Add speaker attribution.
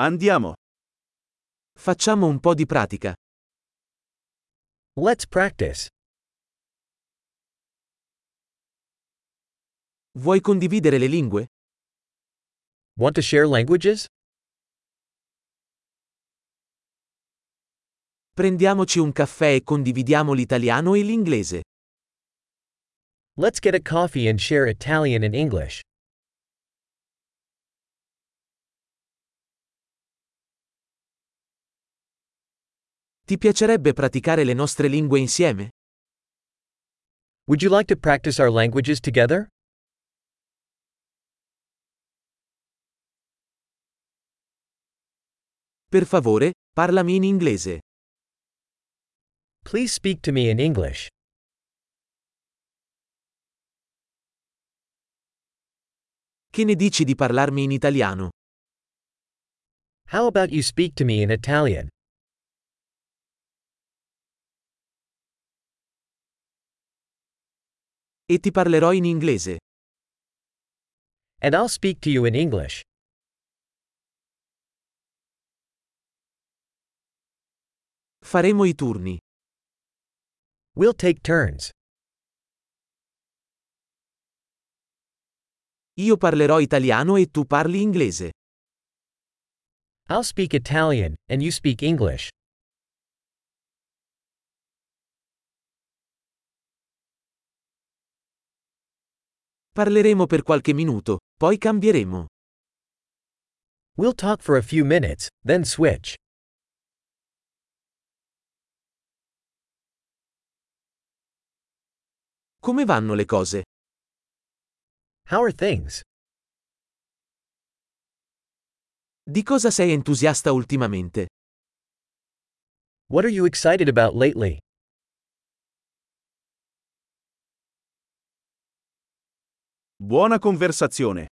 Speaker 1: Andiamo.
Speaker 2: Facciamo un po' di pratica.
Speaker 3: Let's practice.
Speaker 2: Vuoi condividere le lingue?
Speaker 3: Want to share languages?
Speaker 2: Prendiamoci un caffè e condividiamo l'italiano e l'inglese.
Speaker 3: Let's get a coffee and share Italian and English.
Speaker 2: Ti piacerebbe praticare le nostre lingue insieme?
Speaker 3: Would you like to practice our languages together?
Speaker 2: Per favore, parlami in inglese.
Speaker 3: Please speak to me in English.
Speaker 2: Che ne dici di parlarmi in italiano?
Speaker 3: How about you speak to me in Italian?
Speaker 2: E ti parlerò in inglese.
Speaker 3: And I'll speak to you in English.
Speaker 2: Faremo i turni.
Speaker 3: We'll take turns.
Speaker 2: Io parlerò italiano e tu parli inglese.
Speaker 3: I'll speak Italian, and you speak English.
Speaker 2: Parleremo per qualche minuto, poi cambieremo.
Speaker 3: We'll talk for a few minutes, then switch.
Speaker 2: Come vanno le cose?
Speaker 3: How are things?
Speaker 2: Di cosa sei entusiasta ultimamente?
Speaker 3: What are you excited about lately?
Speaker 1: Buona conversazione.